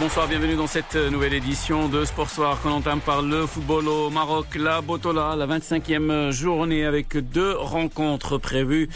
bonsoir, bienvenue dans cette nouvelle édition de Sport Soir qu'on entame par le football au Maroc, la Botola, la 25e journée avec deux rencontres prévues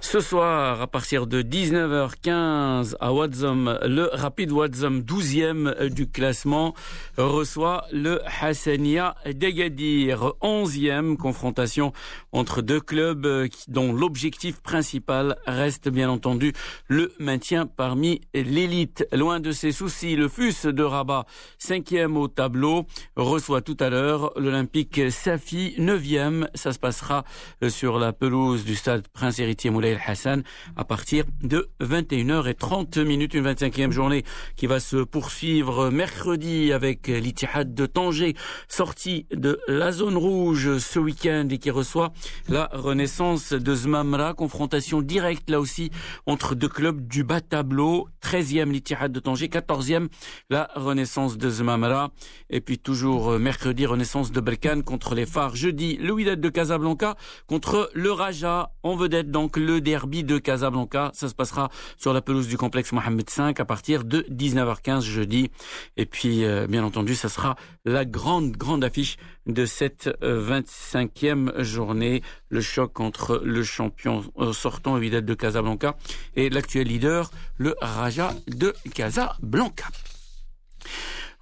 ce soir à partir de 19h15 à Wadzam. Le Rapid Wadzam, 12e du classement, reçoit le Hassania d'Agadir, 11e confrontation entre deux clubs dont l'objectif principal reste bien entendu le maintien parmi l'élite. Loin de ses soucis, le FUS de Rabat, cinquième au tableau, reçoit tout à l'heure l'Olympique Safi, neuvième. Ça se passera sur la pelouse du stade Prince Héritier Moulay Hassan à partir de 21h30 minutes, une 25e journée qui va se poursuivre mercredi avec l'Itihad de Tanger, sorti de la zone rouge ce week-end et qui reçoit la renaissance de Zmamra, confrontation directe là aussi entre deux clubs du bas tableau, 13e l'Itihad de Tanger, 14e la renaissance de Zmamra. Et puis toujours euh, mercredi, renaissance de Berkane contre les phares. Jeudi, le Wydad de Casablanca contre le Raja. En vedette donc le derby de Casablanca. Ça se passera sur la pelouse du complexe Mohamed V à partir de 19h15 jeudi. Et puis, euh, bien entendu, ça sera la grande, grande affiche de cette 25e euh, journée. Le choc entre le champion sortant, Wydad de Casablanca, et l'actuel leader, le Raja de Casablanca.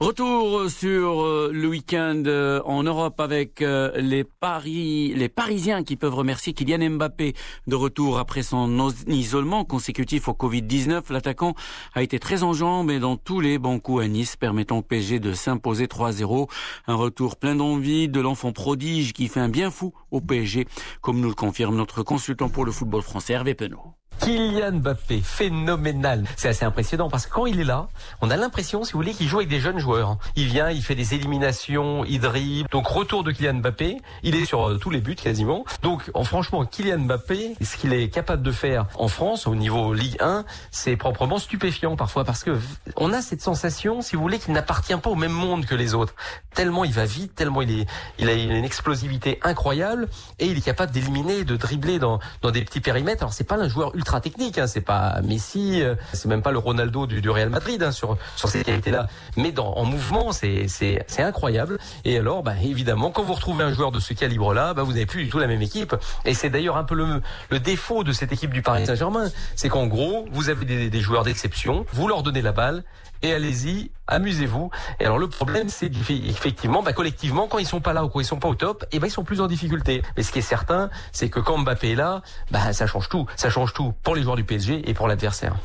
Retour sur euh, le week-end euh, en Europe avec euh, les paris, les Parisiens qui peuvent remercier Kylian Mbappé de retour après son isolement consécutif au Covid-19. L'attaquant a été très en jambes et dans tous les bons coups à Nice, permettant au PSG de s'imposer 3-0. Un retour plein d'envie de l'enfant prodige qui fait un bien fou au PSG, comme nous le confirme notre consultant pour le football français Hervé Penaud. Kylian Mbappé, phénoménal. C'est assez impressionnant parce que quand il est là, on a l'impression, si vous voulez, qu'il joue avec des jeunes joueurs. Il vient, il fait des éliminations, il dribble. Donc retour de Kylian Mbappé, il est sur euh, tous les buts quasiment. Donc franchement, Kylian Mbappé, ce qu'il est capable de faire en France au niveau Ligue 1, c'est proprement stupéfiant parfois parce que on a cette sensation, si vous voulez, qu'il n'appartient pas au même monde que les autres. Tellement il va vite, tellement il est, il a une explosivité incroyable et il est capable d'éliminer, de dribbler dans, dans des petits périmètres. Alors c'est pas un joueur ultra technique. Hein. C'est pas Messi, euh, c'est même pas le Ronaldo du, Real Madrid hein, sur sur ces qualités-là. Mais en mouvement, c'est c'est c'est incroyable. Et alors, bah, évidemment, quand vous retrouvez un joueur de ce calibre-là, bah, vous n'avez plus du tout la même équipe. Et c'est d'ailleurs un peu le le défaut de cette équipe du Paris Saint-Germain, c'est qu'en gros, vous avez des, des joueurs d'exception, vous leur donnez la balle et allez-y, amusez-vous. Et alors le problème, c'est effectivement, bah, collectivement, quand ils sont pas là ou quand ils sont pas au top, et eh ben ils sont plus en difficulté. Mais ce qui est certain, c'est que quand Mbappé est là, bah ça change tout. Ça change tout pour les joueurs du PSG et pour l'adversaire.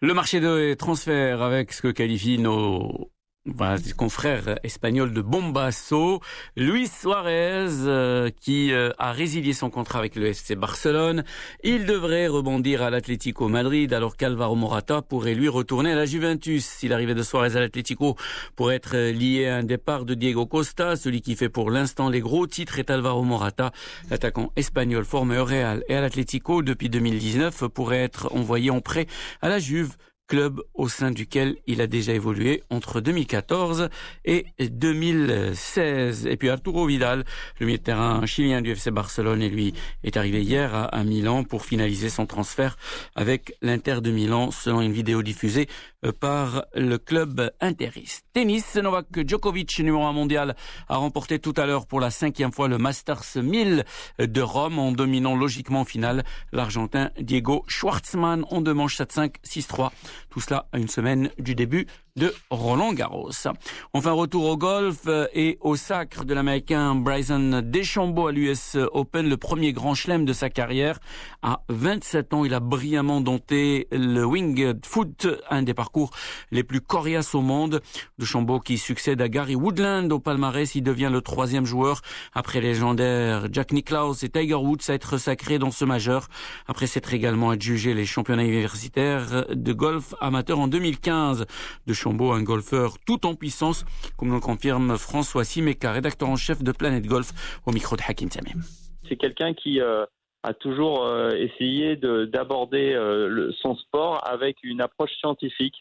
Le marché de transfert avec ce que qualifient nos voilà, confrère espagnol de Bombasso, Luis Suarez, euh, qui euh, a résilié son contrat avec le FC Barcelone. Il devrait rebondir à l'Atlético Madrid, alors qu'Alvaro Morata pourrait lui retourner à la Juventus. Si l'arrivée de Suarez à l'Atlético pourrait être liée à un départ de Diego Costa, celui qui fait pour l'instant les gros titres est Alvaro Morata. L'attaquant espagnol formé au Real et à l'Atlético depuis 2019 pourrait être envoyé en prêt à la Juve club au sein duquel il a déjà évolué entre 2014 et 2016. Et puis Arturo Vidal, le milieu de terrain chilien du FC Barcelone, et lui est arrivé hier à, Milan pour finaliser son transfert avec l'Inter de Milan, selon une vidéo diffusée euh, par le club interiste. Tennis, Novak Djokovic, numéro 1 mondial, a remporté tout à l'heure pour la cinquième fois le Masters 1000 de Rome en dominant logiquement en finale l'Argentin Diego Schwartzmann en deux manches 7-5, 6-3. Tout cela à une semaine du début de Roland Garros. Enfin, retour au golf euh, et au sacre de l'Américain Bryson DeChambeau à l'US Open, le premier grand chelem de sa carrière. À 27 ans, il a brillamment dompté le Winged Foot, un des parcours les plus coriaces au monde. DeChambeau qui succède à Gary Woodland au palmarès, il devient le troisième joueur après les légendaires Jack Nicklaus et Tiger Woods à être sacré dans ce majeur, après s'être également adjugé les championnats universitaires de golf amateur en 2015. De un golfeur tout en puissance, comme le confirme François Simeka, rédacteur en chef de Planète Golf, au micro de Hakim Samem. C'est quelqu'un qui euh, a toujours euh, essayé d'aborder euh, son sport avec une approche scientifique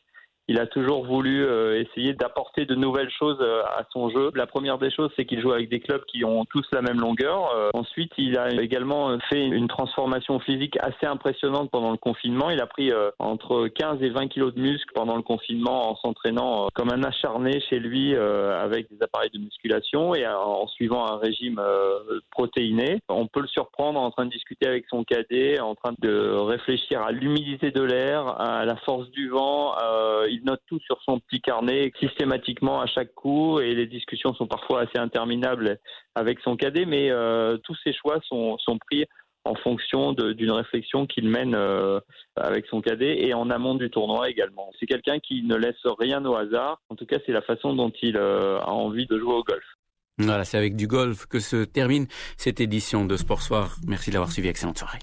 il a toujours voulu euh, essayer d'apporter de nouvelles choses euh, à son jeu. La première des choses, c'est qu'il joue avec des clubs qui ont tous la même longueur. Euh, ensuite, il a également fait une transformation physique assez impressionnante pendant le confinement. Il a pris entre 15 et 20 kilos de muscles pendant le confinement en s'entraînant comme un acharné chez lui avec des appareils de musculation et en suivant un régime protéiné. On peut le surprendre en train de discuter avec son cadet, en train de réfléchir à l'humidité de l'air, à la force du vent il note tout sur son petit carnet systématiquement à chaque coup et les discussions sont parfois assez interminables avec son cadet, mais euh, tous ses choix sont, pris en fonction d'une réflexion qu'il mène euh, avec son cadet et en amont du tournoi également. C'est quelqu'un qui ne laisse rien au hasard. En tout cas, c'est la façon dont il euh, a envie de jouer au golf. Voilà, c'est avec du golf que se termine cette édition de Sport Soir. Merci de l'avoir suivi. Excellente soirée.